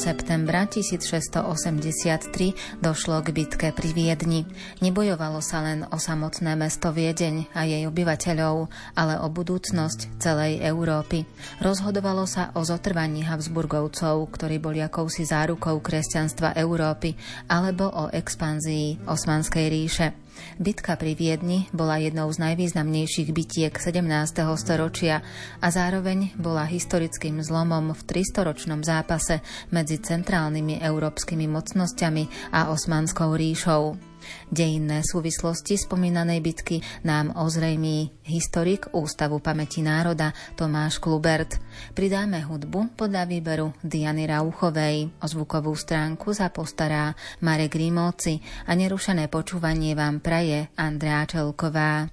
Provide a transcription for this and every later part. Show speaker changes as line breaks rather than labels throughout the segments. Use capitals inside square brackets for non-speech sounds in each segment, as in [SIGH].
12. septembra 1683 došlo k bitke pri Viedni. Nebojovalo sa len o samotné mesto Viedeň a jej obyvateľov, ale o budúcnosť celej Európy. Rozhodovalo sa o zotrvaní Habsburgovcov, ktorí boli akousi zárukou kresťanstva Európy, alebo o expanzii Osmanskej ríše. Bitka pri Viedni bola jednou z najvýznamnejších bitiek 17. storočia a zároveň bola historickým zlomom v 300-ročnom zápase medzi centrálnymi európskymi mocnosťami a Osmanskou ríšou. Dejinné súvislosti spomínanej bitky nám ozrejmí historik Ústavu pamäti národa Tomáš Klubert. Pridáme hudbu podľa výberu Diany Rauchovej. O zvukovú stránku sa postará Marek Rímovci a nerušené počúvanie vám praje Andrea Čelková.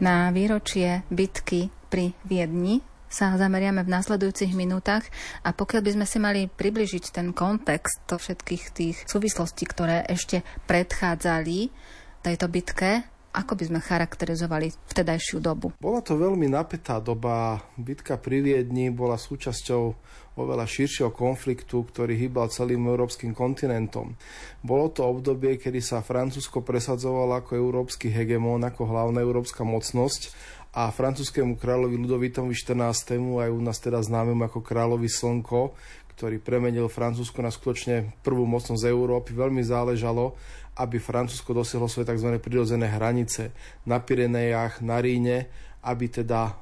Na výročie bitky pri Viedni. Sa zameriame v následujúcich minútach a pokiaľ by sme si mali približiť ten kontext všetkých tých súvislostí, ktoré ešte predchádzali tejto bitke, ako by sme charakterizovali vtedajšiu dobu?
Bola to veľmi napätá doba. Bitka pri Viedni bola súčasťou oveľa širšieho konfliktu, ktorý hýbal celým európskym kontinentom. Bolo to obdobie, kedy sa Francúzsko presadzovalo ako európsky hegemón, ako hlavná európska mocnosť a francúzskému kráľovi Ludovitovi XIV, aj u nás teda známemu ako kráľovi Slnko, ktorý premenil Francúzsko na skutočne prvú mocnosť Európy, veľmi záležalo, aby Francúzsko dosiahlo svoje tzv. prirodzené hranice na Pirenejach, na Ríne, aby teda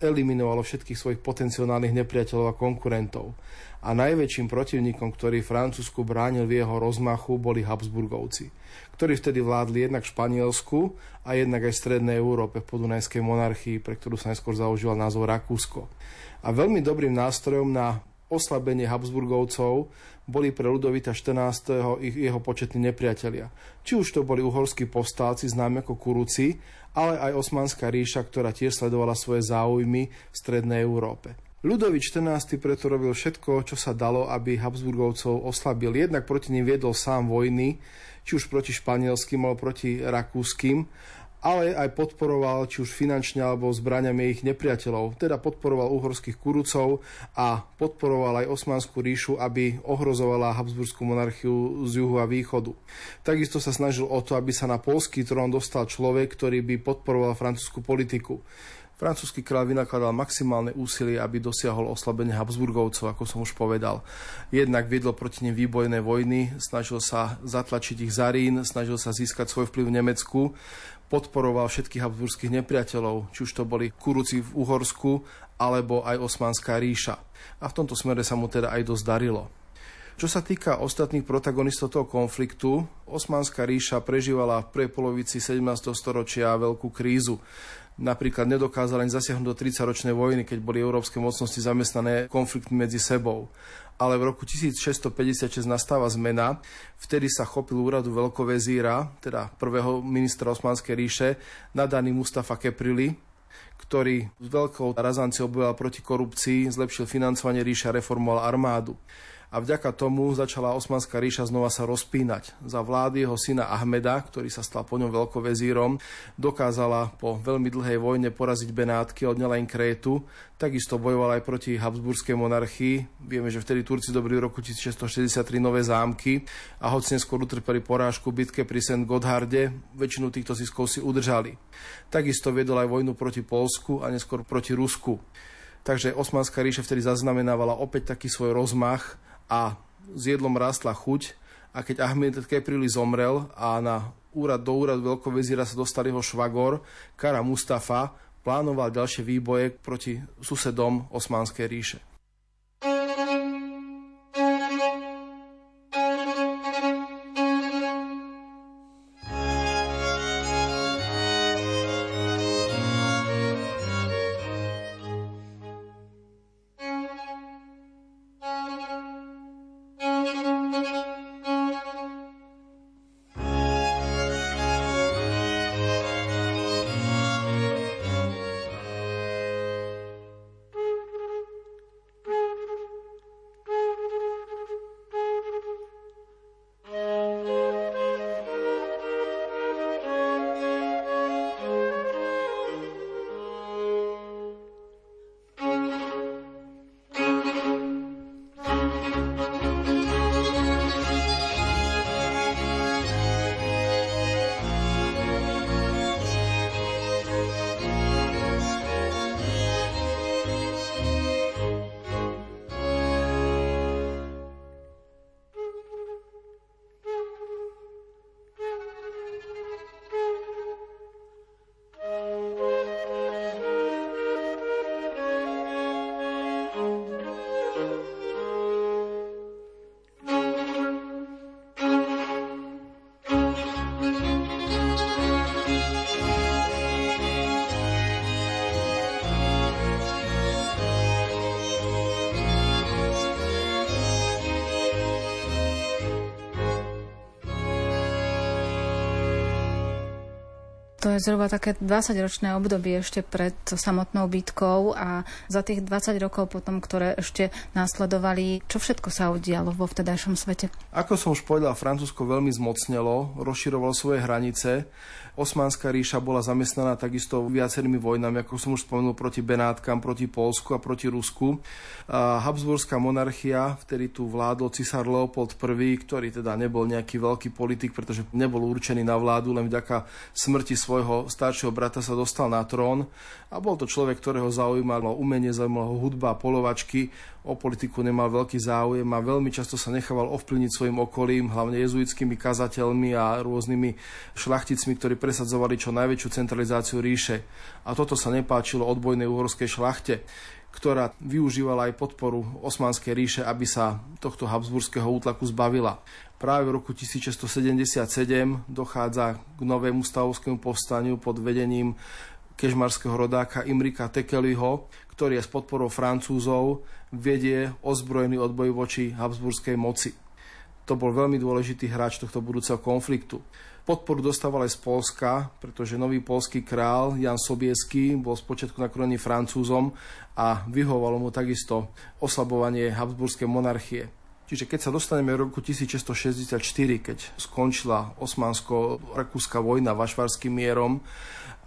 eliminovalo všetkých svojich potenciálnych nepriateľov a konkurentov. A najväčším protivníkom, ktorý Francúzsku bránil v jeho rozmachu, boli Habsburgovci, ktorí vtedy vládli jednak Španielsku a jednak aj Strednej Európe v podunajskej monarchii, pre ktorú sa neskôr zaužíval názov Rakúsko. A veľmi dobrým nástrojom na oslabenie Habsburgovcov boli pre Ludovita 14. ich jeho početní nepriatelia. Či už to boli uhorskí povstalci známi ako Kuruci, ale aj Osmanská ríša, ktorá tiež sledovala svoje záujmy v Strednej Európe. Ľudovít XIV preto robil všetko, čo sa dalo, aby Habsburgovcov oslabil. Jednak proti ním viedol sám vojny, či už proti španielským alebo proti rakúskym ale aj podporoval či už finančne alebo zbraniami ich nepriateľov. Teda podporoval uhorských kurucov a podporoval aj Osmanskú ríšu, aby ohrozovala Habsburskú monarchiu z juhu a východu. Takisto sa snažil o to, aby sa na polský trón dostal človek, ktorý by podporoval francúzsku politiku. Francúzsky kráľ vynakladal maximálne úsilie, aby dosiahol oslabenie Habsburgovcov, ako som už povedal. Jednak viedol proti nim výbojné vojny, snažil sa zatlačiť ich za Rín, snažil sa získať svoj vplyv v Nemecku, podporoval všetkých habsburských nepriateľov, či už to boli Kuruci v Uhorsku, alebo aj Osmanská ríša. A v tomto smere sa mu teda aj dosť darilo. Čo sa týka ostatných protagonistov toho konfliktu, Osmanská ríša prežívala v prvej polovici 17. storočia veľkú krízu. Napríklad nedokázala ani zasiahnuť do 30-ročnej vojny, keď boli európske mocnosti zamestnané konfliktmi medzi sebou ale v roku 1656 nastáva zmena. Vtedy sa chopil úradu veľkovezíra, teda prvého ministra Osmanskej ríše, nadaný Mustafa Keprili, ktorý s veľkou razanciou bojoval proti korupcii, zlepšil financovanie ríša, reformoval armádu. A vďaka tomu začala Osmanská ríša znova sa rozpínať. Za vlády jeho syna Ahmeda, ktorý sa stal po ňom veľkovezírom, dokázala po veľmi dlhej vojne poraziť Benátky, odňala im Krétu, takisto bojoval aj proti Habsburskej monarchii. Vieme, že vtedy Turci dobili v roku 1663 nové zámky a hoci neskôr utrpeli porážku bitke pri St. Godharde, väčšinu týchto ziskov si udržali. Takisto viedol aj vojnu proti Polsku a neskôr proti Rusku. Takže Osmanská ríša vtedy zaznamenávala opäť taký svoj rozmach a s jedlom rástla chuť a keď Ahmed Keprili zomrel a na úrad do úradu veľkovezíra sa dostal jeho švagor Kara Mustafa, plánoval ďalšie výboje proti susedom Osmanskej ríše.
Zhruba také 20-ročné obdobie ešte pred samotnou bitkou a za tých 20 rokov potom, ktoré ešte následovali, čo všetko sa udialo vo vtedajšom svete?
Ako som už povedal, Francúzsko veľmi zmocnelo, rozširovalo svoje hranice. Osmanská ríša bola zamestnaná takisto viacerými vojnami, ako som už spomenul, proti Benátkam, proti Polsku a proti Rusku. Habsburská monarchia, vtedy tu vládol cisár Leopold I, ktorý teda nebol nejaký veľký politik, pretože nebol určený na vládu, len vďaka smrti svojho staršieho brata sa dostal na trón a bol to človek, ktorého zaujímalo umenie, zaujímalo ho hudba, polovačky, o politiku nemal veľký záujem a veľmi často sa nechával ovplyvniť svojim okolím, hlavne jezuitskými kazateľmi a rôznymi šlachticmi, ktorí presadzovali čo najväčšiu centralizáciu ríše. A toto sa nepáčilo odbojnej uhorskej šlachte ktorá využívala aj podporu Osmanskej ríše, aby sa tohto habsburského útlaku zbavila. Práve v roku 1677 dochádza k novému stavovskému povstaniu pod vedením kežmarského rodáka Imrika Tekeliho, ktorý je s podporou Francúzov vedie ozbrojený odboj voči habsburskej moci. To bol veľmi dôležitý hráč tohto budúceho konfliktu. Podporu dostával aj z Polska, pretože nový polský král Jan Sobiesky bol spočiatku naklonený Francúzom a vyhovalo mu takisto oslabovanie habsburskej monarchie. Čiže keď sa dostaneme v roku 1664, keď skončila osmansko-rakúska vojna vašvarským mierom,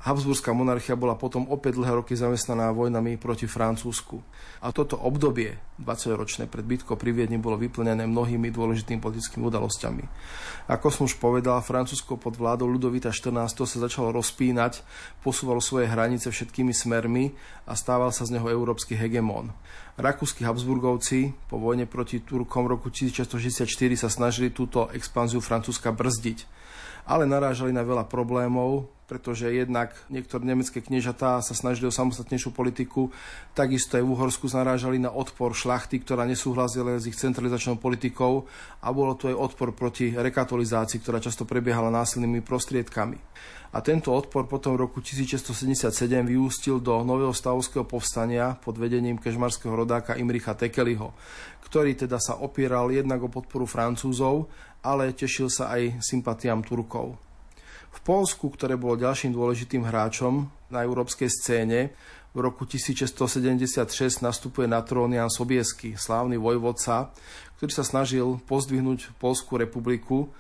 Habsburská monarchia bola potom opäť dlhé roky zamestnaná vojnami proti Francúzsku. A toto obdobie, 20-ročné pred bitkou pri Viedni, bolo vyplnené mnohými dôležitými politickými udalosťami. Ako som už povedal, Francúzsko pod vládou Ludovita XIV. sa začalo rozpínať, posúvalo svoje hranice všetkými smermi a stával sa z neho európsky hegemón. Rakúsky Habsburgovci po vojne proti Turkom roku 1664 sa snažili túto expanziu Francúzska brzdiť ale narážali na veľa problémov, pretože jednak niektoré nemecké kniežatá sa snažili o samostatnejšiu politiku, takisto aj v Uhorsku narážali na odpor šlachty, ktorá nesúhlasila s ich centralizačnou politikou a bolo to aj odpor proti rekatolizácii, ktorá často prebiehala násilnými prostriedkami. A tento odpor potom v roku 1677 vyústil do nového stavovského povstania pod vedením kežmarského rodáka Imricha Tekeliho, ktorý teda sa opieral jednak o podporu Francúzov, ale tešil sa aj sympatiám Turkov. V Polsku, ktoré bolo ďalším dôležitým hráčom na európskej scéne, v roku 1676 nastupuje na trón Jan Sobiesky, slávny vojvodca, ktorý sa snažil pozdvihnúť Polskú republiku,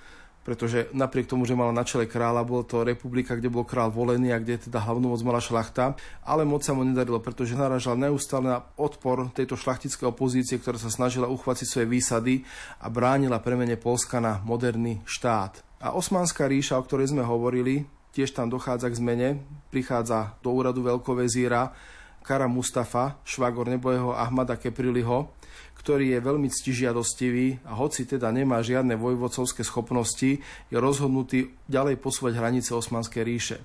pretože napriek tomu, že mala na čele kráľa, bol to republika, kde bol král volený a kde teda hlavnú moc mala šlachta, ale moc sa mu nedarilo, pretože naražal neustále na odpor tejto šlachtickej opozície, ktorá sa snažila uchvátiť svoje výsady a bránila premene Polska na moderný štát. A Osmanská ríša, o ktorej sme hovorili, tiež tam dochádza k zmene, prichádza do úradu veľkovezíra Kara Mustafa, švagor nebojeho Ahmada Kepriliho, ktorý je veľmi ctižiadostivý a hoci teda nemá žiadne vojvodcovské schopnosti, je rozhodnutý ďalej posúvať hranice Osmanskej ríše.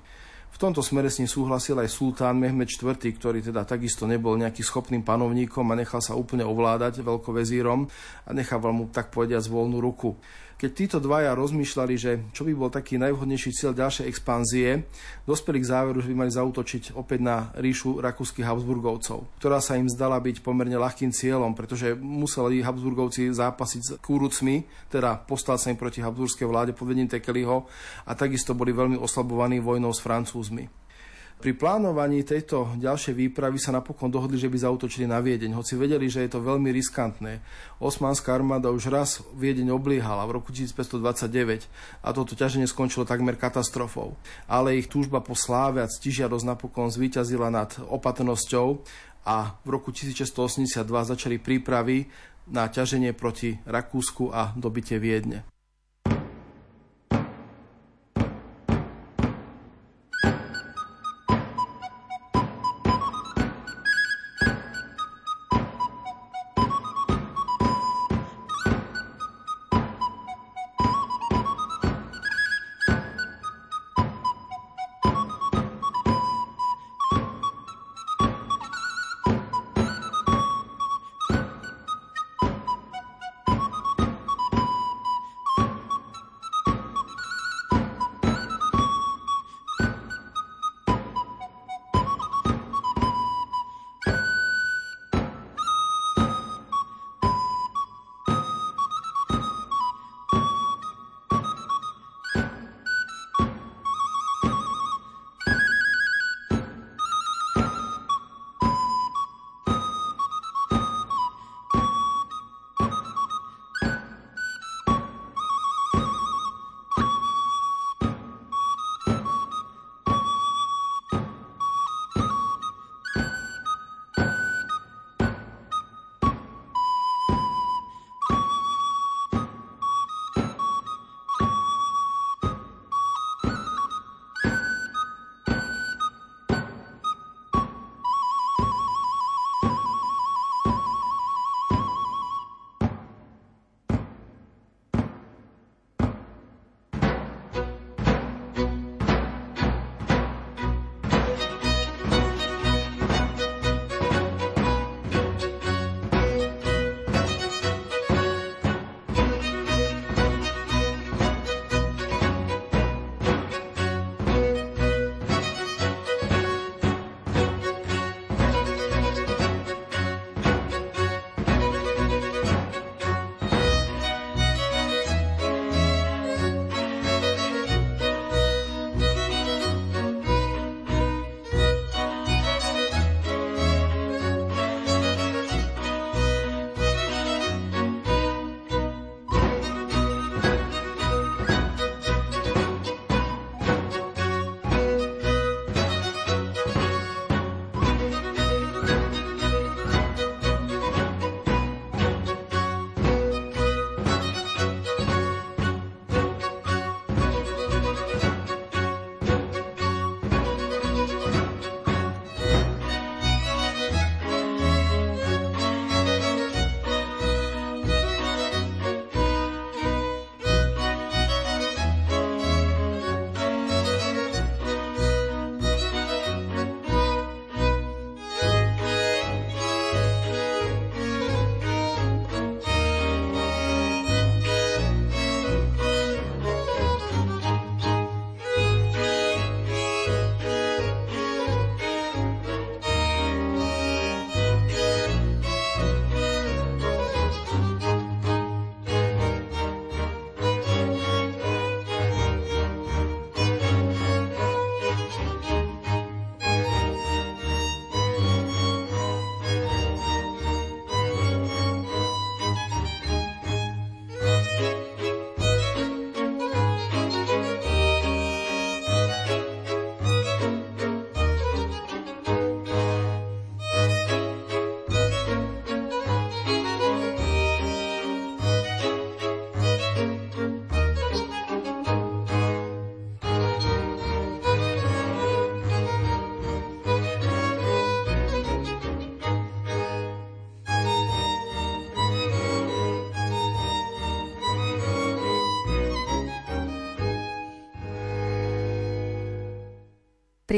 V tomto smere s ním súhlasil aj sultán Mehmed IV, ktorý teda takisto nebol nejaký schopným panovníkom a nechal sa úplne ovládať veľkovezírom a nechával mu tak povediať voľnú ruku. Keď títo dvaja rozmýšľali, že čo by bol taký najvhodnejší cieľ ďalšej expanzie, dospeli k záveru, že by mali zautočiť opäť na ríšu rakúskych Habsburgovcov, ktorá sa im zdala byť pomerne ľahkým cieľom, pretože museli Habsburgovci zápasiť s kúrucmi, teda postať sa im proti Habsburskej vláde pod vedením Tekeliho a takisto boli veľmi oslabovaní vojnou s Francúzmi. Pri plánovaní tejto ďalšej výpravy sa napokon dohodli, že by zautočili na Viedeň, hoci vedeli, že je to veľmi riskantné. Osmanská armáda už raz Viedeň obliehala v roku 1529 a toto ťaženie skončilo takmer katastrofou. Ale ich túžba po sláve a ctižiadosť napokon zvíťazila nad opatrnosťou a v roku 1682 začali prípravy na ťaženie proti Rakúsku a dobitie Viedne.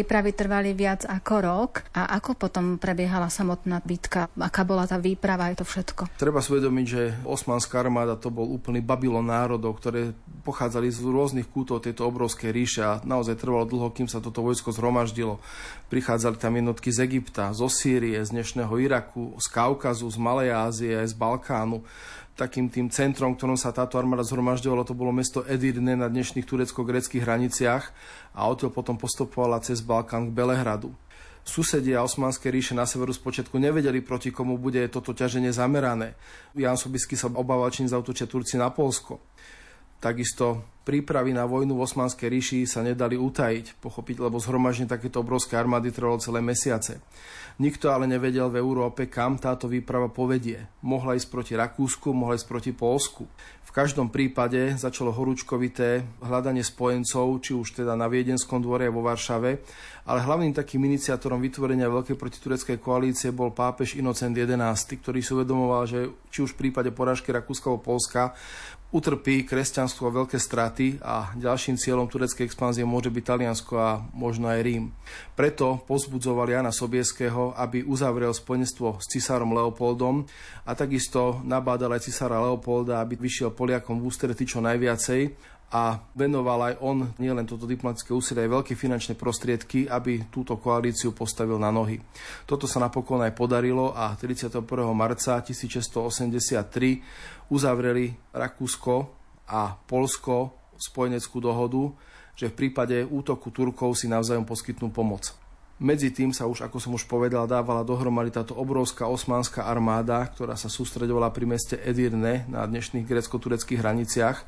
Prípravy trvali viac ako rok. A ako potom prebiehala samotná bitka? Aká bola tá výprava? Je to všetko?
Treba uvedomiť, že osmanská armáda to bol úplný Babylon národov, ktoré pochádzali z rôznych kútov tejto obrovskej ríše a naozaj trvalo dlho, kým sa toto vojsko zhromaždilo. Prichádzali tam jednotky z Egypta, zo Sýrie, z dnešného Iraku, z Kaukazu, z Malej Ázie, aj z Balkánu takým tým centrom, ktorom sa táto armáda zhromažďovala, to bolo mesto Edirne na dnešných turecko-greckých hraniciach a odtiaľ potom postupovala cez Balkán k Belehradu. Susedia Osmanskej ríše na severu spočiatku nevedeli, proti komu bude toto ťaženie zamerané. Jan Sobisky sa obával, čím zautočia Turci na Polsko. Takisto prípravy na vojnu v Osmanskej ríši sa nedali utajiť, pochopiť, lebo zhromaždenie takéto obrovské armády trvalo celé mesiace. Nikto ale nevedel v Európe, kam táto výprava povedie. Mohla ísť proti Rakúsku, mohla ísť proti Polsku. V každom prípade začalo horúčkovité hľadanie spojencov, či už teda na Viedenskom dvore vo Varšave, ale hlavným takým iniciátorom vytvorenia veľkej protitureckej koalície bol pápež Inocent XI, ktorý si uvedomoval, že či už v prípade porážky Rakúska alebo Polska utrpí kresťanstvo veľké straty a ďalším cieľom tureckej expanzie môže byť Taliansko a možno aj Rím. Preto pozbudzoval Jana Sobieského, aby uzavrel spojenstvo s cisárom Leopoldom a takisto nabádal aj cisára Leopolda, aby vyšiel Poliakom v ústrety čo najviacej a venoval aj on nielen toto diplomatické úsilie, aj veľké finančné prostriedky, aby túto koalíciu postavil na nohy. Toto sa napokon aj podarilo a 31. marca 1683 uzavreli Rakúsko a Polsko spojeneckú dohodu, že v prípade útoku Turkov si navzájom poskytnú pomoc. Medzi tým sa už, ako som už povedal, dávala dohromady táto obrovská osmánska armáda, ktorá sa sústredovala pri meste Edirne na dnešných grecko-tureckých hraniciach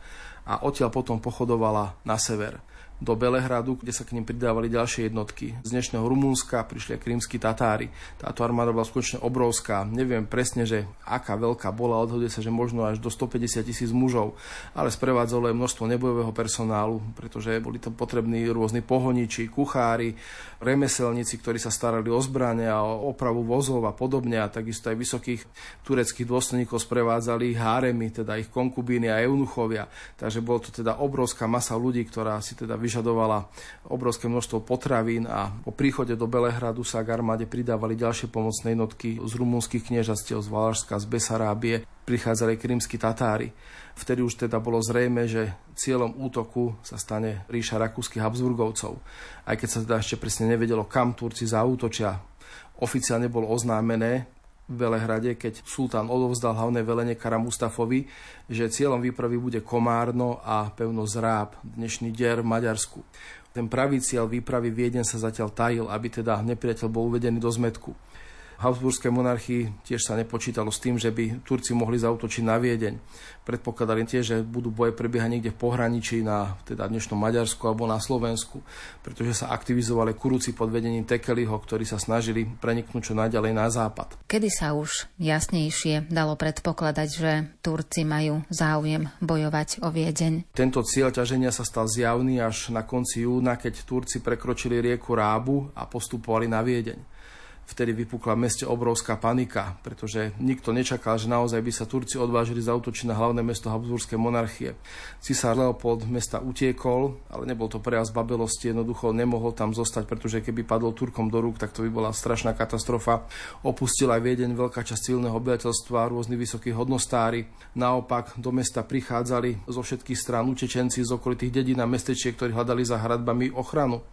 a odtiaľ potom pochodovala na sever do Belehradu, kde sa k ním pridávali ďalšie jednotky. Z dnešného Rumúnska prišli aj krímsky Tatári. Táto armáda bola skutočne obrovská. Neviem presne, že aká veľká bola, odhoduje sa, že možno až do 150 tisíc mužov, ale sprevádzalo aj množstvo nebojového personálu, pretože boli tam potrební rôzni pohoniči, kuchári, remeselníci, ktorí sa starali o zbrane a o opravu vozov a podobne a takisto aj vysokých tureckých dôstojníkov sprevádzali háremy, teda ich konkubíny a eunuchovia. Takže bolo to teda obrovská masa ľudí, ktorá si teda vyžadovala vyžadovala obrovské množstvo potravín a po príchode do Belehradu sa k armáde pridávali ďalšie pomocné jednotky z rumúnskych kniežastiev, z Valašska, z Besarábie, prichádzali krímsky Tatári. Vtedy už teda bolo zrejme, že cieľom útoku sa stane ríša rakúskych Habsburgovcov. Aj keď sa teda ešte presne nevedelo, kam Turci zaútočia. Oficiálne bolo oznámené, Velehrade, keď sultán odovzdal hlavné velenie Kara Mustafovi, že cieľom výpravy bude Komárno a pevno Zráb, dnešný Der v Maďarsku. Ten pravý cieľ výpravy Vieden sa zatiaľ tajil, aby teda nepriateľ bol uvedený do zmetku. Habsburskej monarchii tiež sa nepočítalo s tým, že by Turci mohli zautočiť na Viedeň. Predpokladali tiež, že budú boje prebiehať niekde v pohraničí na teda dnešnom Maďarsku alebo na Slovensku, pretože sa aktivizovali kurúci pod vedením Tekeliho, ktorí sa snažili preniknúť čo najďalej na západ.
Kedy sa už jasnejšie dalo predpokladať, že Turci majú záujem bojovať o Viedeň?
Tento cieľ ťaženia sa stal zjavný až na konci júna, keď Turci prekročili rieku Rábu a postupovali na Viedeň. Vtedy vypukla v meste obrovská panika, pretože nikto nečakal, že naozaj by sa Turci odvážili zautočiť na hlavné mesto Habsburskej monarchie. Cisár Leopold mesta utiekol, ale nebol to prejav zbabelosti, jednoducho nemohol tam zostať, pretože keby padol Turkom do rúk, tak to by bola strašná katastrofa. Opustil aj Viedeň veľká časť civilného obyvateľstva, rôzni vysokí hodnostári. Naopak do mesta prichádzali zo všetkých strán utečenci z okolitých dedín a mestečiek, ktorí hľadali za hradbami ochranu.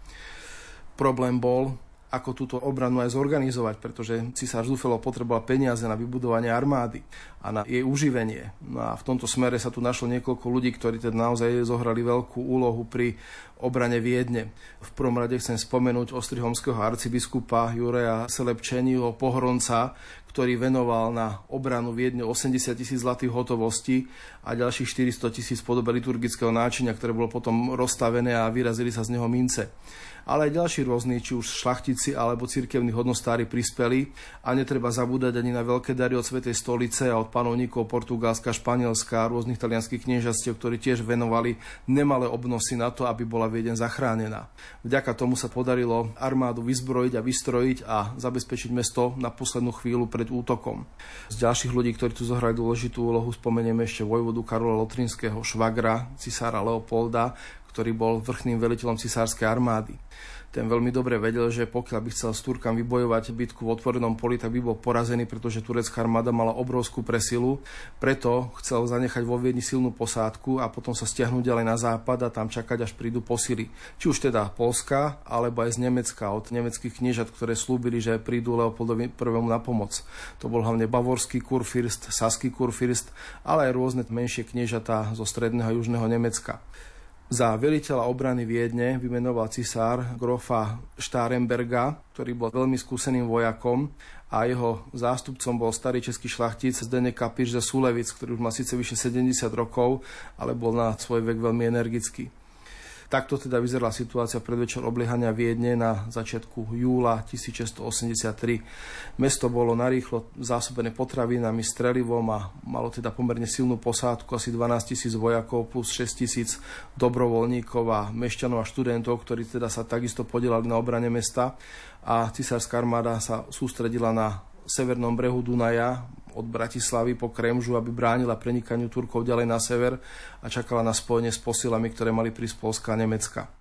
Problém bol, ako túto obranu aj zorganizovať, pretože cisár Zufelo potreboval peniaze na vybudovanie armády a na jej uživenie. No a v tomto smere sa tu našlo niekoľko ľudí, ktorí teda naozaj zohrali veľkú úlohu pri obrane Viedne. V prvom rade chcem spomenúť ostrihomského arcibiskupa Jureja Selepčeniho Pohronca, ktorý venoval na obranu Viedne 80 tisíc zlatých hotovostí a ďalších 400 tisíc podobe liturgického náčinia, ktoré bolo potom rozstavené a vyrazili sa z neho mince ale aj ďalší rôzni, či už šlachtici alebo cirkevní hodnostári prispeli a netreba zabúdať ani na veľké dary od Svetej stolice a od panovníkov Portugalska, Španielska a rôznych talianských kniežastiev, ktorí tiež venovali nemalé obnosy na to, aby bola Viedeň zachránená. Vďaka tomu sa podarilo armádu vyzbrojiť a vystrojiť a zabezpečiť mesto na poslednú chvíľu pred útokom. Z ďalších ľudí, ktorí tu zohrali dôležitú úlohu, spomenieme ešte vojvodu Karola Lotrinského, švagra cisára Leopolda, ktorý bol vrchným veliteľom cisárskej armády. ten veľmi dobre vedel, že pokiaľ by chcel s Turkám vybojovať bitku v otvorenom poli, tak by bol porazený, pretože turecká armáda mala obrovskú presilu. Preto chcel zanechať vo Viedni silnú posádku a potom sa stiahnuť ďalej na západ a tam čakať, až prídu posily. Či už teda Polska, alebo aj z Nemecka, od nemeckých kniežat, ktoré slúbili, že prídu Leopoldovi I na pomoc. To bol hlavne bavorský kurfürst, saský kurfürst, ale aj rôzne menšie kniežatá zo stredného a južného Nemecka. Za veliteľa obrany Viedne vymenoval cisár grofa Štárenberga, ktorý bol veľmi skúseným vojakom a jeho zástupcom bol starý český šlachtic Zdenek Kapiš ze Sulevic, ktorý už má síce vyše 70 rokov, ale bol na svoj vek veľmi energický. Takto teda vyzerala situácia predvečer obliehania Viedne na začiatku júla 1683. Mesto bolo narýchlo zásobené potravinami, strelivom a malo teda pomerne silnú posádku, asi 12 tisíc vojakov plus 6 tisíc dobrovoľníkov a mešťanov a študentov, ktorí teda sa takisto podielali na obrane mesta a cisárska armáda sa sústredila na severnom brehu Dunaja od Bratislavy po Kremžu, aby bránila prenikaniu Turkov ďalej na sever a čakala na spojenie s posilami, ktoré mali prísť Polska a Nemecka.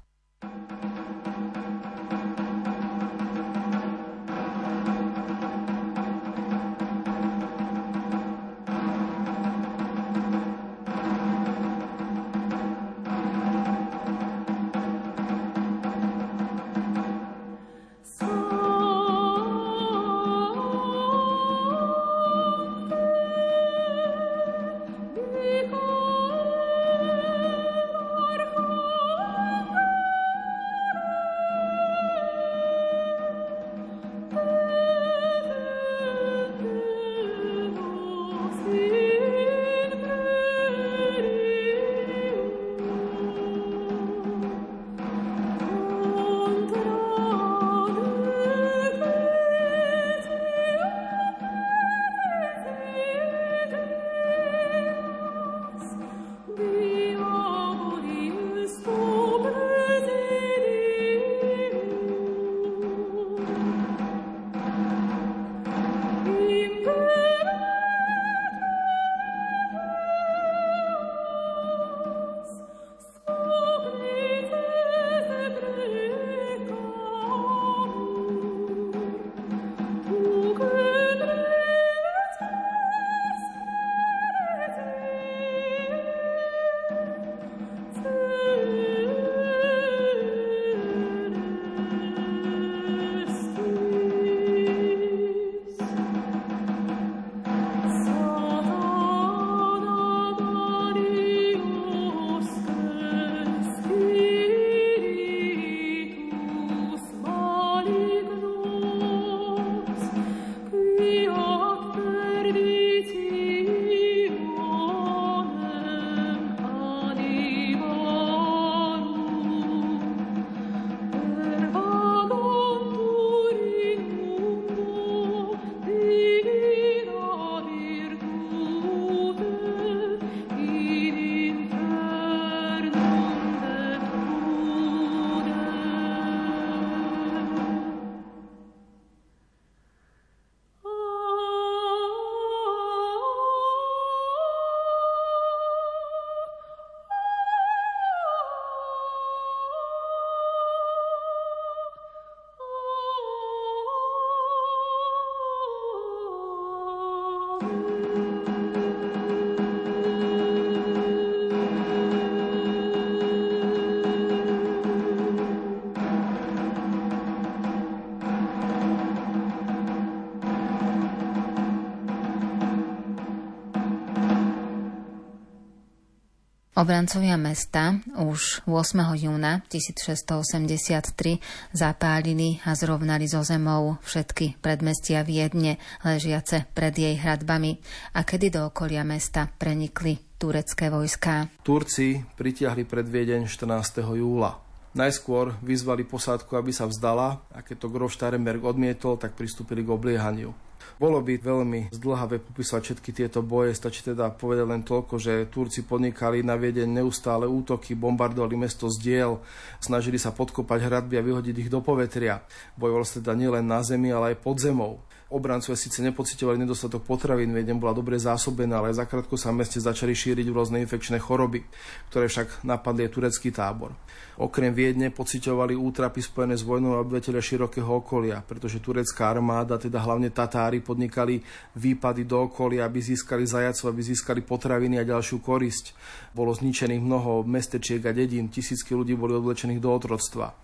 Obrancovia mesta už 8. júna 1683 zapálili a zrovnali zo zemou všetky predmestia Viedne, ležiace pred jej hradbami a kedy do okolia mesta prenikli turecké vojská.
Turci pritiahli pred Viedeň 14. júla. Najskôr vyzvali posádku, aby sa vzdala a keď to Grof Starenberg odmietol, tak pristúpili k obliehaniu. Bolo by veľmi zdlhavé popísať všetky tieto boje, stačí teda povedať len toľko, že Turci podnikali na Viedeň neustále útoky, bombardovali mesto z diel, snažili sa podkopať hradby a vyhodiť ich do povetria. Bojoval sa teda nielen na zemi, ale aj pod zemou. Obrancovia síce nepocitovali nedostatok potravín, Viedeň bola dobre zásobená, ale zakrátko sa v meste začali šíriť rôzne infekčné choroby, ktoré však napadli aj turecký tábor. Okrem Viedne pocitovali útrapy spojené s vojnou obyvateľia širokého okolia, pretože turecká armáda, teda hlavne Tatári, podnikali výpady do okolia, aby získali zajacov, aby získali potraviny a ďalšiu korisť. Bolo zničených mnoho mestečiek a dedín, tisícky ľudí boli odvlečených do otroctva.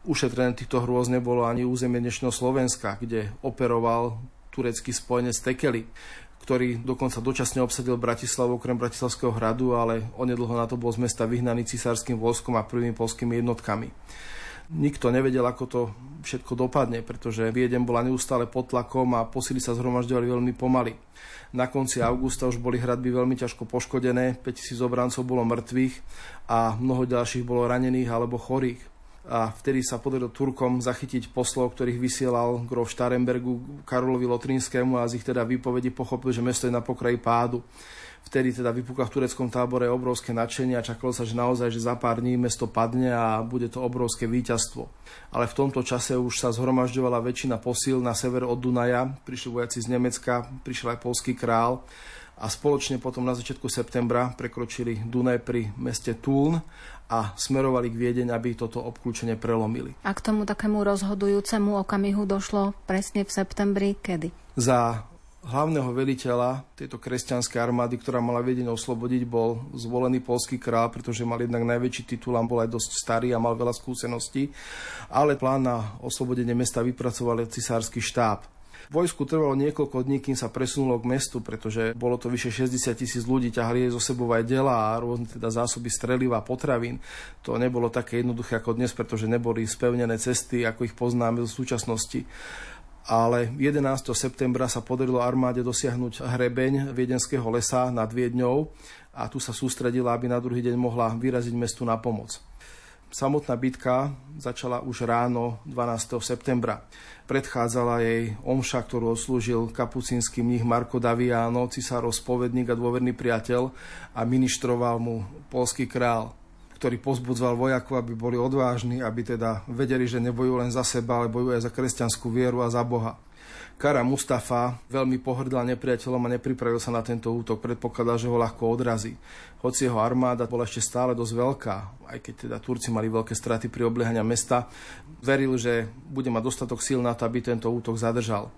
Ušetrené týchto hrôz nebolo ani územie dnešného Slovenska, kde operoval turecký spojenec Tekeli, ktorý dokonca dočasne obsadil Bratislavu okrem Bratislavského hradu, ale onedlho na to bol z mesta vyhnaný cisárským vojskom a prvými polskými jednotkami. Nikto nevedel, ako to všetko dopadne, pretože Viedem bola neustále pod tlakom a posily sa zhromažďovali veľmi pomaly. Na konci augusta už boli hradby veľmi ťažko poškodené, 5000 obrancov bolo mŕtvych a mnoho ďalších bolo ranených alebo chorých a vtedy sa podarilo Turkom zachytiť poslov, ktorých vysielal grof Štarenbergu Karolovi Lotrinskému a z ich teda výpovedi pochopil, že mesto je na pokraji pádu. Vtedy teda vypukla v tureckom tábore obrovské nadšenie a čakalo sa, že naozaj, že za pár dní mesto padne a bude to obrovské víťazstvo. Ale v tomto čase už sa zhromažďovala väčšina posil na sever od Dunaja, prišli vojaci z Nemecka, prišiel aj polský král a spoločne potom na začiatku septembra prekročili Dunaj pri meste Tuln a smerovali k Viedeň, aby toto obklúčenie prelomili.
A k tomu takému rozhodujúcemu okamihu došlo presne v septembri kedy?
Za hlavného veliteľa tejto kresťanskej armády, ktorá mala Viedeň oslobodiť, bol zvolený polský král, pretože mal jednak najväčší titul a bol aj dosť starý a mal veľa skúseností. Ale plán na oslobodenie mesta vypracoval cisársky štáb. Vojsku trvalo niekoľko dní, kým sa presunulo k mestu, pretože bolo to vyše 60 tisíc ľudí, ťahali zo sebou aj dela a rôzne teda zásoby streliva a potravín. To nebolo také jednoduché ako dnes, pretože neboli spevnené cesty, ako ich poznáme v súčasnosti ale 11. septembra sa podarilo armáde dosiahnuť hrebeň Viedenského lesa nad Viedňou a tu sa sústredila, aby na druhý deň mohla vyraziť mestu na pomoc. Samotná bitka začala už ráno 12. septembra. Predchádzala jej omša, ktorú odslúžil kapucínsky mních Marko Daviano, cisárov spovedník a dôverný priateľ a ministroval mu polský král ktorý pozbudzoval vojakov, aby boli odvážni, aby teda vedeli, že nebojujú len za seba, ale bojujú aj za kresťanskú vieru a za Boha. Kara Mustafa veľmi pohrdal nepriateľom a nepripravil sa na tento útok, predpokladal, že ho ľahko odrazí. Hoci jeho armáda bola ešte stále dosť veľká, aj keď teda Turci mali veľké straty pri obliehania mesta, veril, že bude mať dostatok síl na to, aby tento útok zadržal.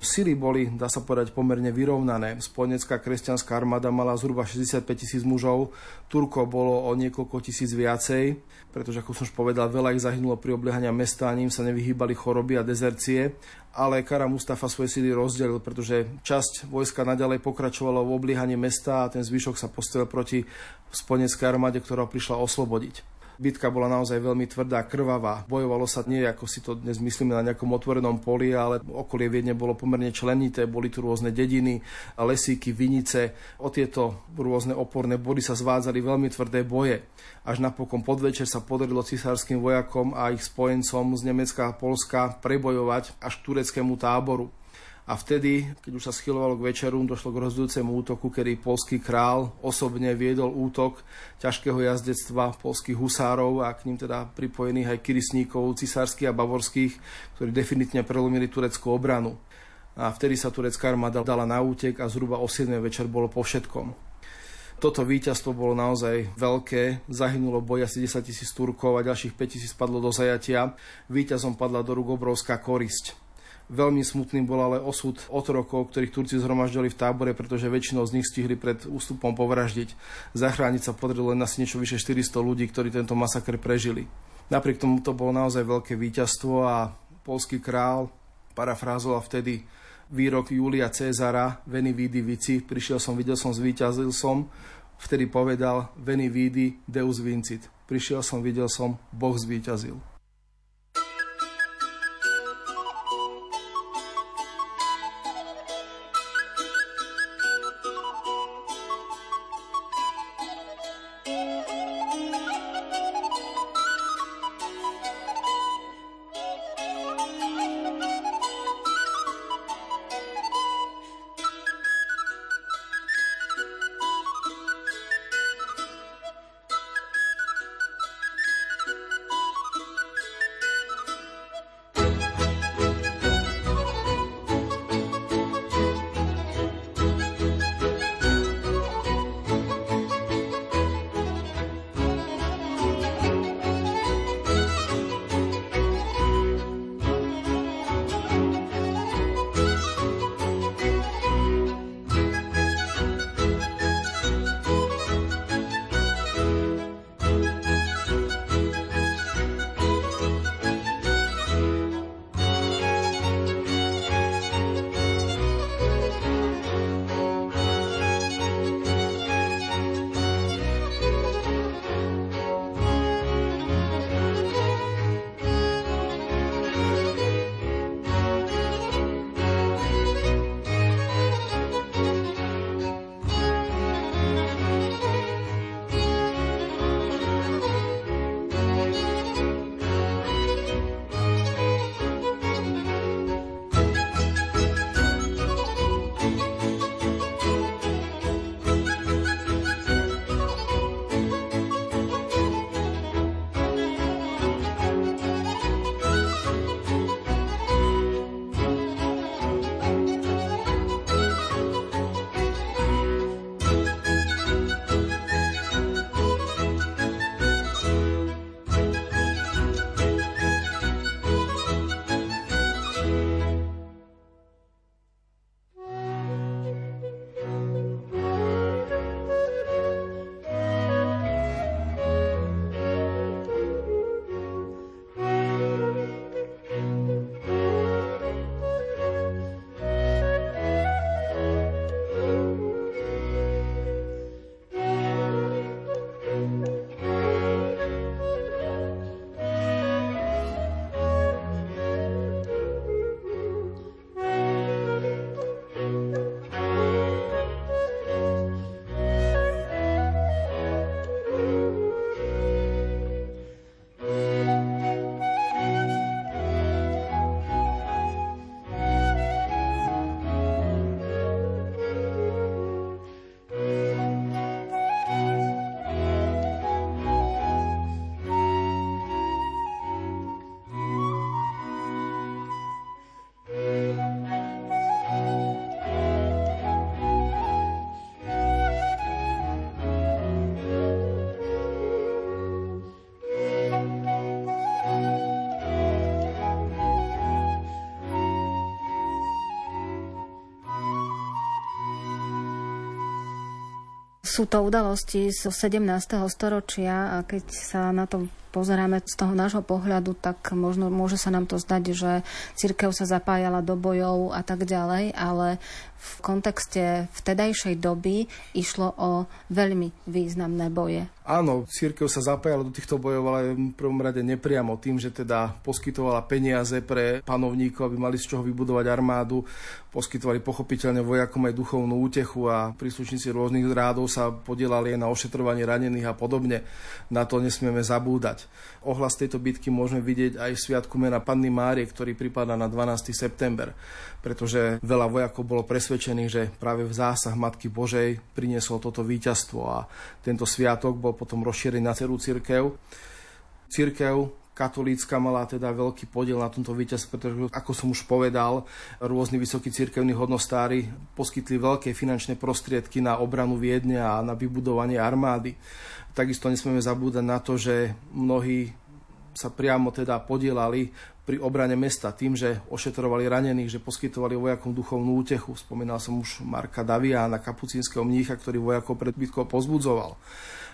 Sily boli, dá sa povedať, pomerne vyrovnané. Spojenecká kresťanská armáda mala zhruba 65 tisíc mužov, Turko bolo o niekoľko tisíc viacej, pretože, ako som už povedal, veľa ich zahynulo pri obliehania mesta a ním sa nevyhýbali choroby a dezercie ale Kara Mustafa svoje síly rozdelil, pretože časť vojska naďalej pokračovalo v obliehaní mesta a ten zvyšok sa postavil proti spojeneckej armáde, ktorá prišla oslobodiť. Bitka bola naozaj veľmi tvrdá, krvavá. Bojovalo sa nie, ako si to dnes myslíme, na nejakom otvorenom poli, ale okolie Viedne bolo pomerne členité, boli tu rôzne dediny, lesíky, vinice. O tieto rôzne oporné body sa zvádzali veľmi tvrdé boje. Až napokon podvečer sa podarilo cisárským vojakom a ich spojencom z Nemecka a Polska prebojovať až k tureckému táboru. A vtedy, keď už sa schylovalo k večeru, došlo k rozhodujúcemu útoku, kedy polský král osobne viedol útok ťažkého jazdectva polských husárov a k ním teda pripojených aj kirisníkov cisárskych a bavorských, ktorí definitne prelomili tureckú obranu. A vtedy sa turecká armáda dala na útek a zhruba o 7. večer bolo po všetkom. Toto víťazstvo bolo naozaj veľké, zahynulo boj asi 10 tisíc Turkov a ďalších 5 tisíc padlo do zajatia. Výťazom padla do rúk obrovská korisť. Veľmi smutným bol ale osud otrokov, ktorých Turci zhromaždili v tábore, pretože väčšinou z nich stihli pred ústupom povraždiť. Zachrániť sa podarilo len asi niečo vyše 400 ľudí, ktorí tento masakr prežili. Napriek tomu to bolo naozaj veľké víťazstvo a polský král parafrázoval vtedy výrok Julia Cezara Veni vidi vici, prišiel som, videl som, zvíťazil som, vtedy povedal Veni vidi deus vincit. Prišiel som, videl som, Boh zvíťazil.
Sú to udalosti zo 17. storočia a keď sa na to pozeráme z toho nášho pohľadu, tak možno môže sa nám to zdať, že církev sa zapájala do bojov a tak ďalej, ale v kontexte vtedajšej doby išlo o veľmi významné boje.
Áno, církev sa zapájala do týchto bojov, ale v prvom rade nepriamo tým, že teda poskytovala peniaze pre panovníkov, aby mali z čoho vybudovať armádu, poskytovali pochopiteľne vojakom aj duchovnú útechu a príslušníci rôznych rádov sa podielali aj na ošetrovanie ranených a podobne. Na to nesmieme zabúdať. Ohlas tejto bitky môžeme vidieť aj v Sviatku mena Panny Márie, ktorý pripadá na 12. september, pretože veľa vojakov bolo presvedčených, že práve v zásah Matky Božej priniesol toto víťazstvo a tento sviatok bol potom rozšírený na celú církev. Církev katolícka mala teda veľký podiel na tomto víťazstve, pretože, ako som už povedal, rôzni vysokí cirkevní hodnostári poskytli veľké finančné prostriedky na obranu Viedne a na vybudovanie armády. Takisto nesmieme zabúdať na to, že mnohí sa priamo teda podielali pri obrane mesta tým, že ošetrovali ranených, že poskytovali vojakom duchovnú útechu. Spomínal som už Marka Daviána, kapucínskeho mnícha, ktorý vojakov pred bitkou pozbudzoval.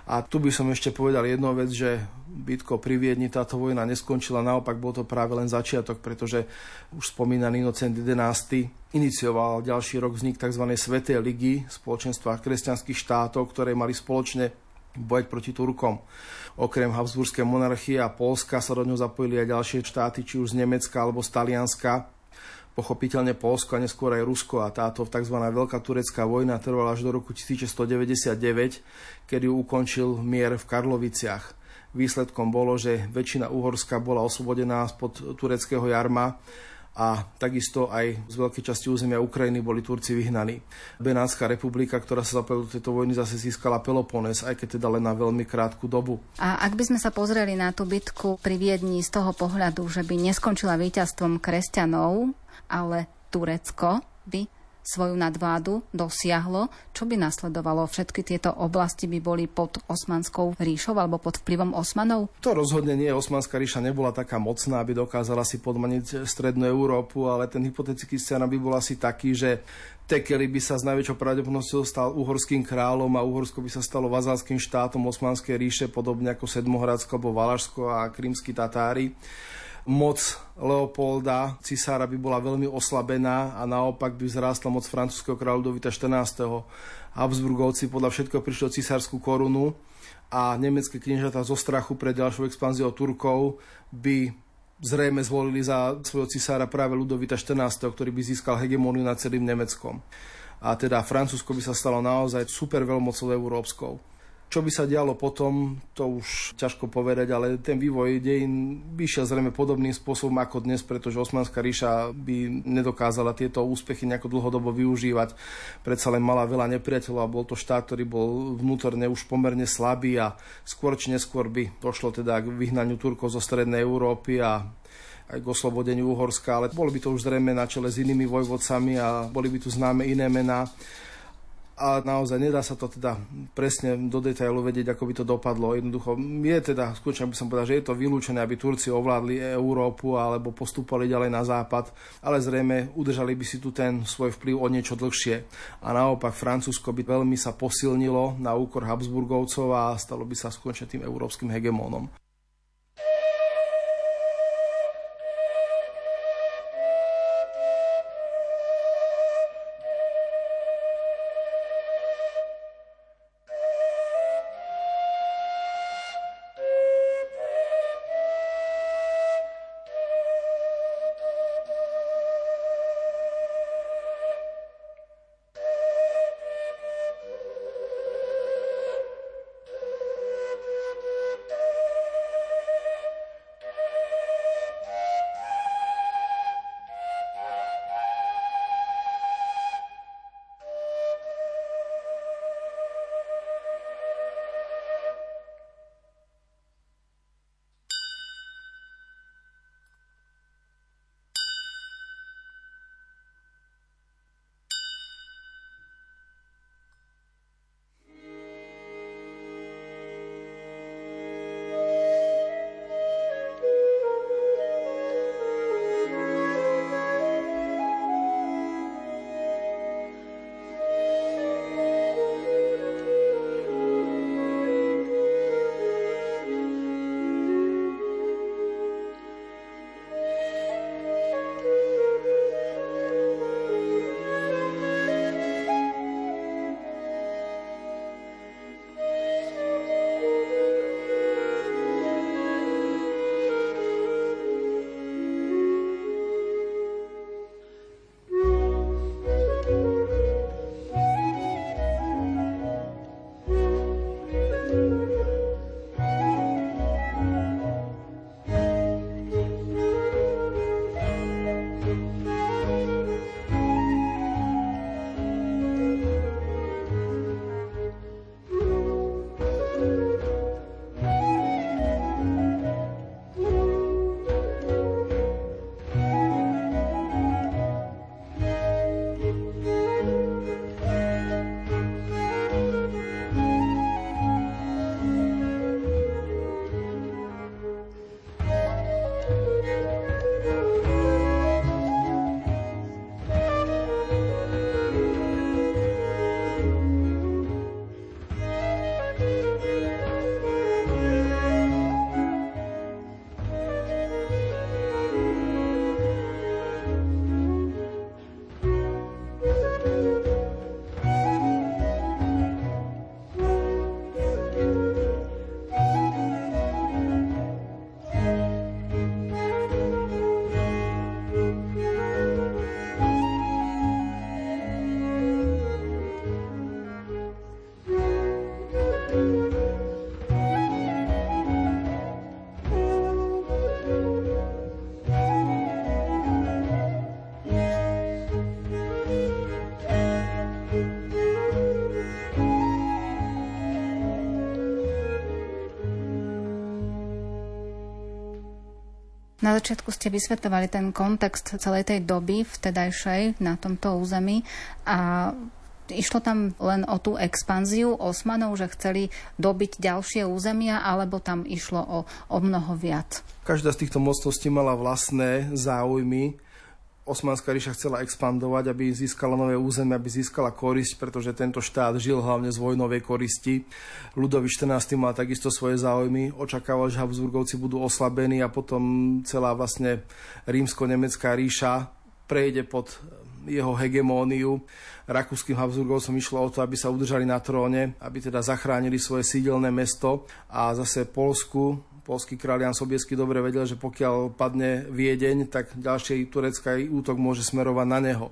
A tu by som ešte povedal jednu vec, že bitko pri Viedni táto vojna neskončila, naopak bol to práve len začiatok, pretože už spomínaný Inocent 11. inicioval ďalší rok vznik tzv. Svetej ligy spoločenstva kresťanských štátov, ktoré mali spoločne bojať proti Turkom. Okrem Habsburskej monarchie a Polska sa do ňoho zapojili aj ďalšie štáty, či už z Nemecka alebo z Talianska pochopiteľne Polsko a neskôr aj Rusko a táto tzv. Veľká turecká vojna trvala až do roku 1699, kedy ukončil mier v Karloviciach. Výsledkom bolo, že väčšina Uhorska bola oslobodená spod tureckého jarma a takisto aj z veľkej časti územia Ukrajiny boli Turci vyhnaní. Benátska republika, ktorá sa zapojila do tejto vojny, zase získala Pelopones, aj keď teda len na veľmi krátku dobu.
A ak by sme sa pozreli na tú bitku pri Viedni z toho pohľadu, že by neskončila víťazstvom kresťanov, ale Turecko by svoju nadvádu dosiahlo, čo by nasledovalo? Všetky tieto oblasti by boli pod Osmanskou ríšou alebo pod vplyvom Osmanov?
To rozhodne nie. Osmanská ríša nebola taká mocná, aby dokázala si podmaniť strednú Európu, ale ten hypotetický scéna by bol asi taký, že Tekeli by sa s najväčšou pravdepodobnosťou stal uhorským kráľom a Uhorsko by sa stalo vazalským štátom Osmanskej ríše, podobne ako Sedmohradsko alebo Valašsko a krímsky Tatári moc Leopolda, cisára by bola veľmi oslabená a naopak by vzrástla moc francúzského kráľa Ludovita 14. Habsburgovci podľa všetkého prišli o cisárskú korunu a nemecké kniežatá zo strachu pred ďalšou expanziou Turkov by zrejme zvolili za svojho cisára práve Ludovita 14., ktorý by získal hegemóniu nad celým Nemeckom. A teda Francúzsko by sa stalo naozaj super veľmocou európskou. Čo by sa dialo potom, to už ťažko povedať, ale ten vývoj dejín by šiel zrejme podobným spôsobom ako dnes, pretože Osmanská ríša by nedokázala tieto úspechy nejako dlhodobo využívať. Predsa len mala veľa nepriateľov a bol to štát, ktorý bol vnútorne už pomerne slabý a skôr či neskôr by došlo teda k vyhnaniu Turkov zo strednej Európy a aj k oslobodeniu Uhorska, ale bolo by to už zrejme na čele s inými vojvodcami a boli by tu známe iné mená a naozaj nedá sa to teda presne do detailu vedieť, ako by to dopadlo. Jednoducho je teda, skutočne by som povedal, že je to vylúčené, aby Turci ovládli Európu alebo postupovali ďalej na západ, ale zrejme udržali by si tu ten svoj vplyv o niečo dlhšie. A naopak Francúzsko by veľmi sa posilnilo na úkor Habsburgovcov a stalo by sa skutočne tým európskym hegemónom.
Na začiatku ste vysvetľovali ten kontext celej tej doby vtedajšej na tomto území a Išlo tam len o tú expanziu Osmanov, že chceli dobiť ďalšie územia, alebo tam išlo o, o mnoho viac?
Každá z týchto mocností mala vlastné záujmy. Osmanská ríša chcela expandovať, aby získala nové územie, aby získala korisť, pretože tento štát žil hlavne z vojnovej koristi. Ľudový 14. mal takisto svoje záujmy, očakával, že Habsburgovci budú oslabení a potom celá vlastne rímsko-nemecká ríša prejde pod jeho hegemóniu. Rakúskym Habsburgovcom išlo o to, aby sa udržali na tróne, aby teda zachránili svoje sídelné mesto a zase Polsku polský kráľ Jan Sobiesky dobre vedel, že pokiaľ padne Viedeň, tak ďalší turecký útok môže smerovať na neho.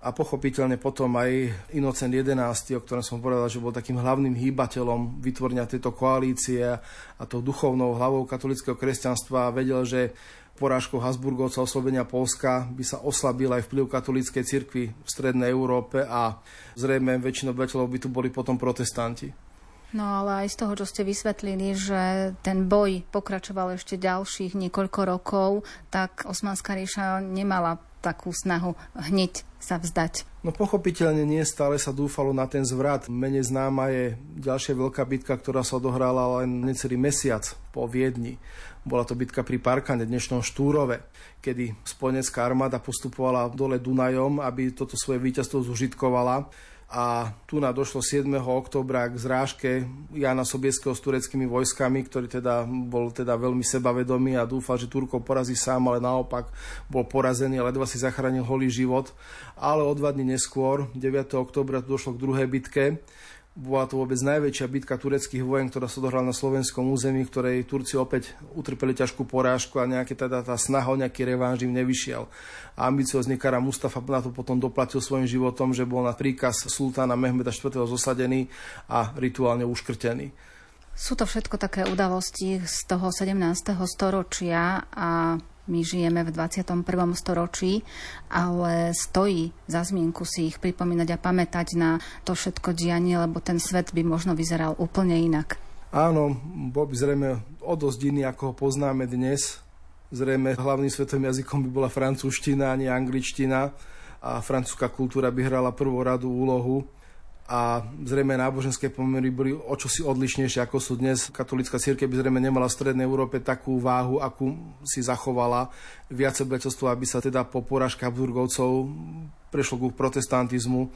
A pochopiteľne potom aj Inocent 11, o ktorom som povedal, že bol takým hlavným hýbateľom vytvorenia tejto koalície a tou duchovnou hlavou katolického kresťanstva vedel, že porážkou Habsburgovca oslobenia Polska by sa oslabil aj vplyv katolíckej cirkvi v strednej Európe a zrejme väčšinou obyvateľov by tu boli potom protestanti.
No ale aj z toho, čo ste vysvetlili, že ten boj pokračoval ešte ďalších niekoľko rokov, tak Osmanská ríša nemala takú snahu hneď sa vzdať.
No pochopiteľne nie stále sa dúfalo na ten zvrat. Menej známa je ďalšia veľká bitka, ktorá sa odohrala len necelý mesiac po Viedni. Bola to bitka pri Parkane, dnešnom Štúrove, kedy spojenecká armáda postupovala dole Dunajom, aby toto svoje víťazstvo zužitkovala a tu na došlo 7. oktobra k zrážke Jana Sobieského s tureckými vojskami, ktorý teda bol teda veľmi sebavedomý a dúfal, že Turkov porazí sám, ale naopak bol porazený a ledva si zachránil holý život. Ale o dva dní neskôr, 9. oktobra, došlo k druhej bitke, bola to vôbec najväčšia bitka tureckých vojen, ktorá sa dohrala na slovenskom území, ktorej Turci opäť utrpeli ťažkú porážku a nejaké teda tá snaha o nejaký revanž im nevyšiel. A ambiciozný Kara Mustafa na to potom doplatil svojim životom, že bol na príkaz sultána Mehmeda IV. zosadený a rituálne uškrtený.
Sú to všetko také udalosti z toho 17. storočia a my žijeme v 21. storočí, ale stojí za zmienku si ich pripomínať a pamätať na to všetko dianie, lebo ten svet by možno vyzeral úplne inak.
Áno, bol by zrejme o dosť iný, ako ho poznáme dnes. Zrejme hlavným svetovým jazykom by bola francúzština, a nie angličtina a francúzska kultúra by hrala prvoradú úlohu a zrejme náboženské pomery boli o čosi odlišnejšie ako sú dnes. Katolická církev by zrejme nemala v Strednej Európe takú váhu, akú si zachovala. Viac obeťovstvo, aby sa teda po porážke Habsburgovcov prešlo ku protestantizmu.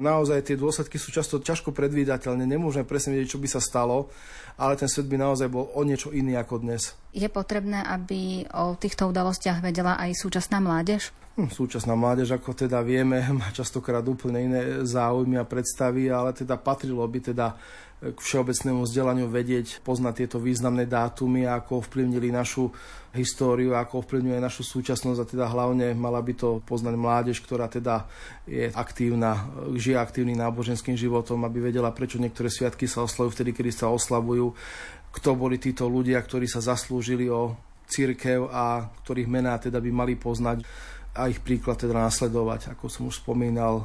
Naozaj tie dôsledky sú často ťažko predvídateľné, nemôžeme presne vedieť, čo by sa stalo, ale ten svet by naozaj bol o niečo iný ako dnes.
Je potrebné, aby o týchto udalostiach vedela aj súčasná mládež?
Hm, súčasná mládež, ako teda vieme, [LAUGHS] má častokrát úplne iné záujmy a predstavy, ale teda patrilo by teda k všeobecnému vzdelaniu vedieť, poznať tieto významné dátumy, ako ovplyvnili našu históriu, ako ovplyvňuje našu súčasnosť a teda hlavne mala by to poznať mládež, ktorá teda je aktívna, žije aktívnym náboženským životom, aby vedela, prečo niektoré sviatky sa oslavujú vtedy, kedy sa oslavujú, kto boli títo ľudia, ktorí sa zaslúžili o církev a ktorých mená teda by mali poznať a ich príklad teda následovať, ako som už spomínal,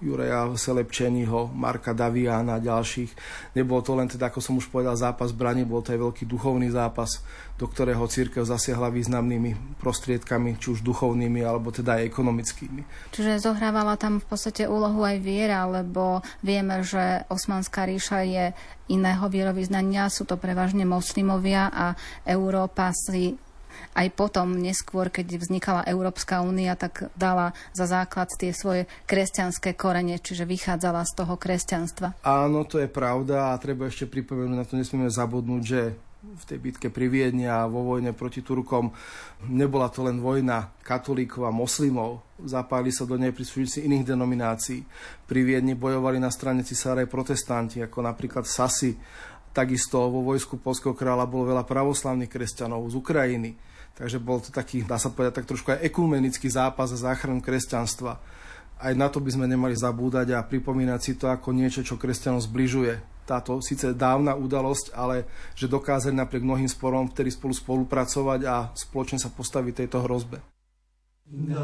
Juraja Selepčeního, Marka Daviana a ďalších. Nebolo to len teda, ako som už povedal, zápas zbraní, bol to aj veľký duchovný zápas, do ktorého církev zasiahla významnými prostriedkami, či už duchovnými, alebo teda aj ekonomickými.
Čiže zohrávala tam v podstate úlohu aj viera, lebo vieme, že Osmanská ríša je iného vierovýznania, sú to prevažne moslimovia a Európa si aj potom, neskôr, keď vznikala Európska únia, tak dala za základ tie svoje kresťanské korene, čiže vychádzala z toho kresťanstva.
Áno, to je pravda a treba ešte pripomenúť, na to nesmieme zabudnúť, že v tej bitke pri Viedni a vo vojne proti Turkom nebola to len vojna katolíkov a moslimov. Zapáli sa do nej príslušníci iných denominácií. Pri Viedni bojovali na strane cisára protestanti, ako napríklad Sasi. Takisto vo vojsku polského kráľa bolo veľa pravoslavných kresťanov z Ukrajiny. Takže bol to taký, dá sa povedať, tak trošku aj ekumenický zápas za záchranu kresťanstva. Aj na to by sme nemali zabúdať a pripomínať si to ako niečo, čo kresťanov zbližuje. Táto síce dávna udalosť, ale že dokázali napriek mnohým sporom vtedy spolu spolupracovať a spoločne sa postaviť tejto hrozbe. Da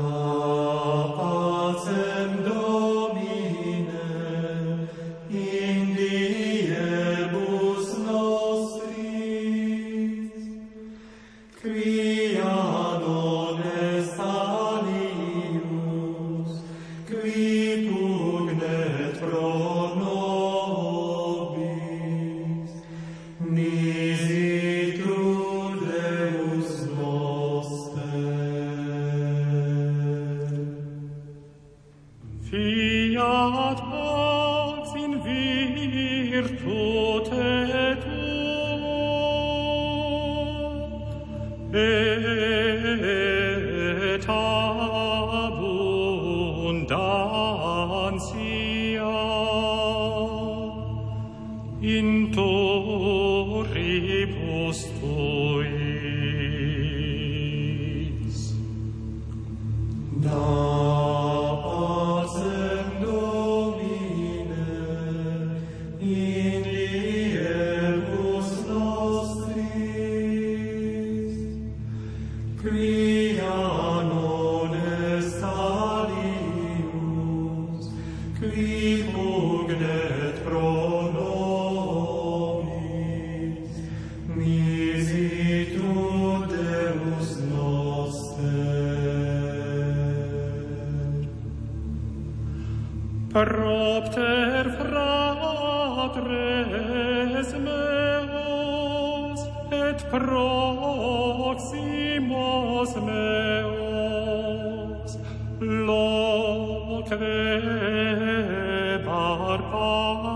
pacem Domine,
l'uomo che barbaro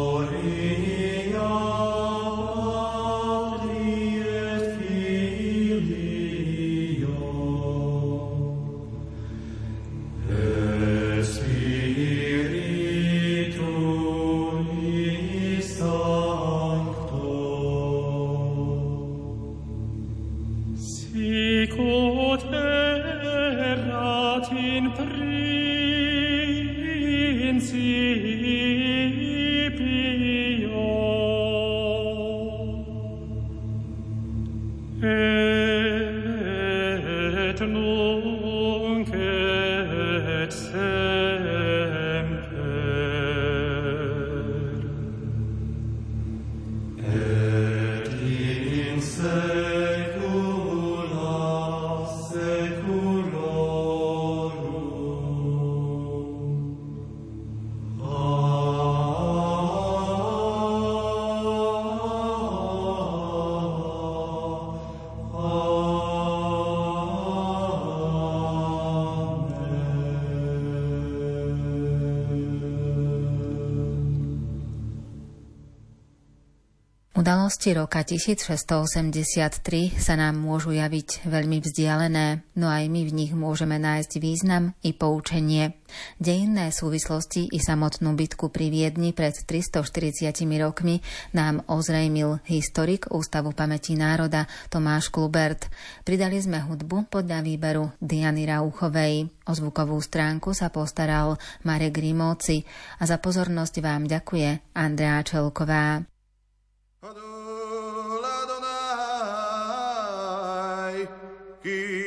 Udalosti roka 1683 sa nám môžu javiť veľmi vzdialené, no aj my v nich môžeme nájsť význam i poučenie. Dejinné súvislosti i samotnú bitku pri Viedni pred 340 rokmi nám ozrejmil historik Ústavu pamäti národa Tomáš Klubert. Pridali sme hudbu podľa výberu Diany Rauchovej. O zvukovú stránku sa postaral Marek Rimóci a za pozornosť vám ďakuje Andrea Čelková.
que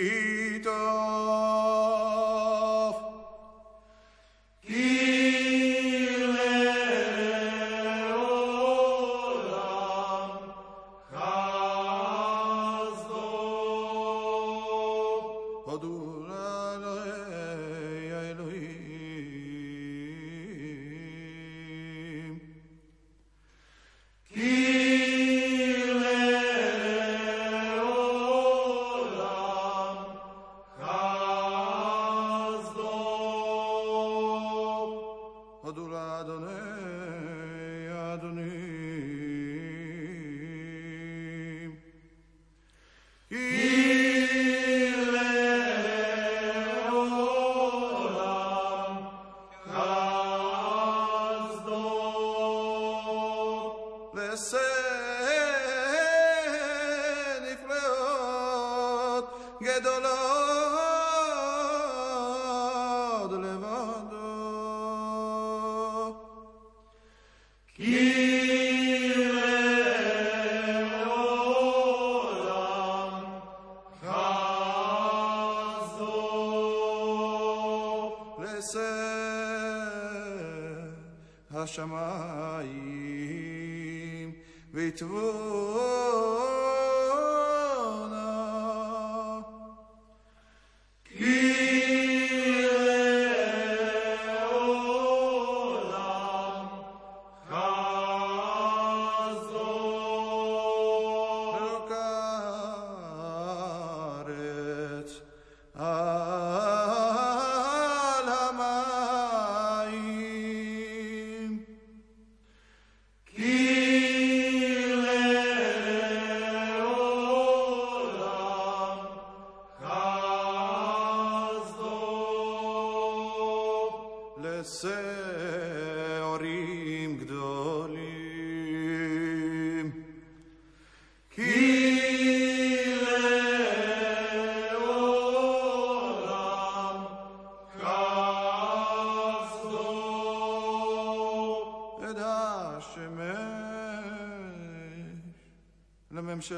השמש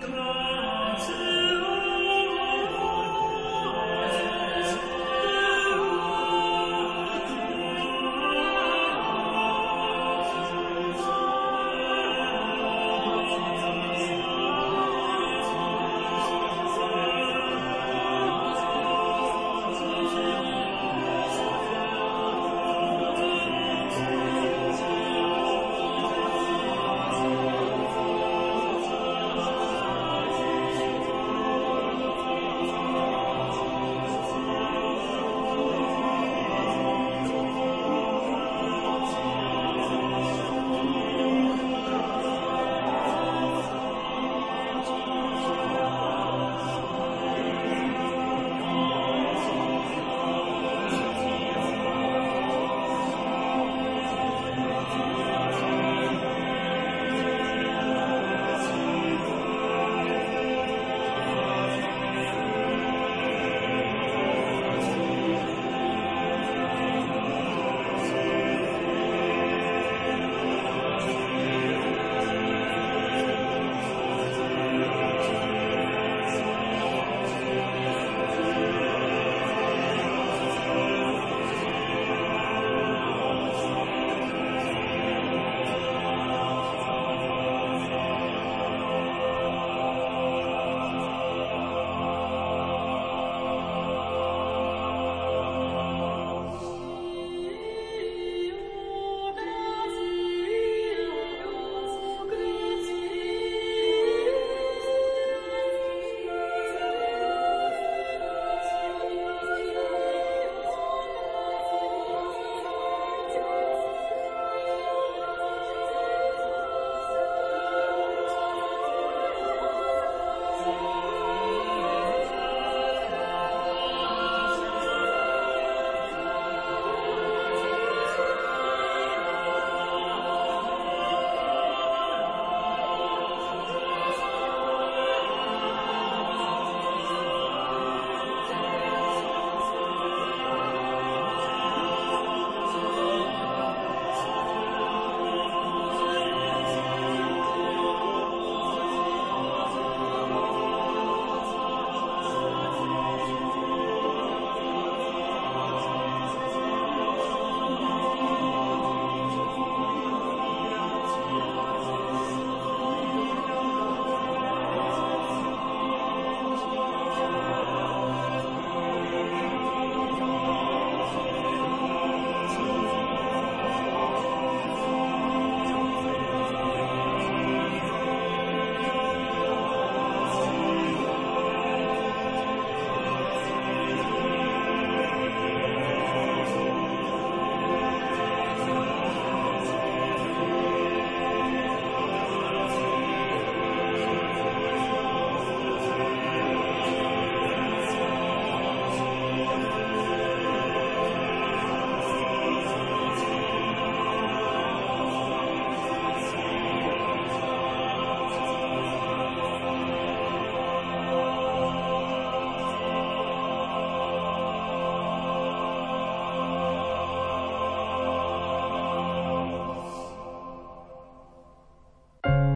close.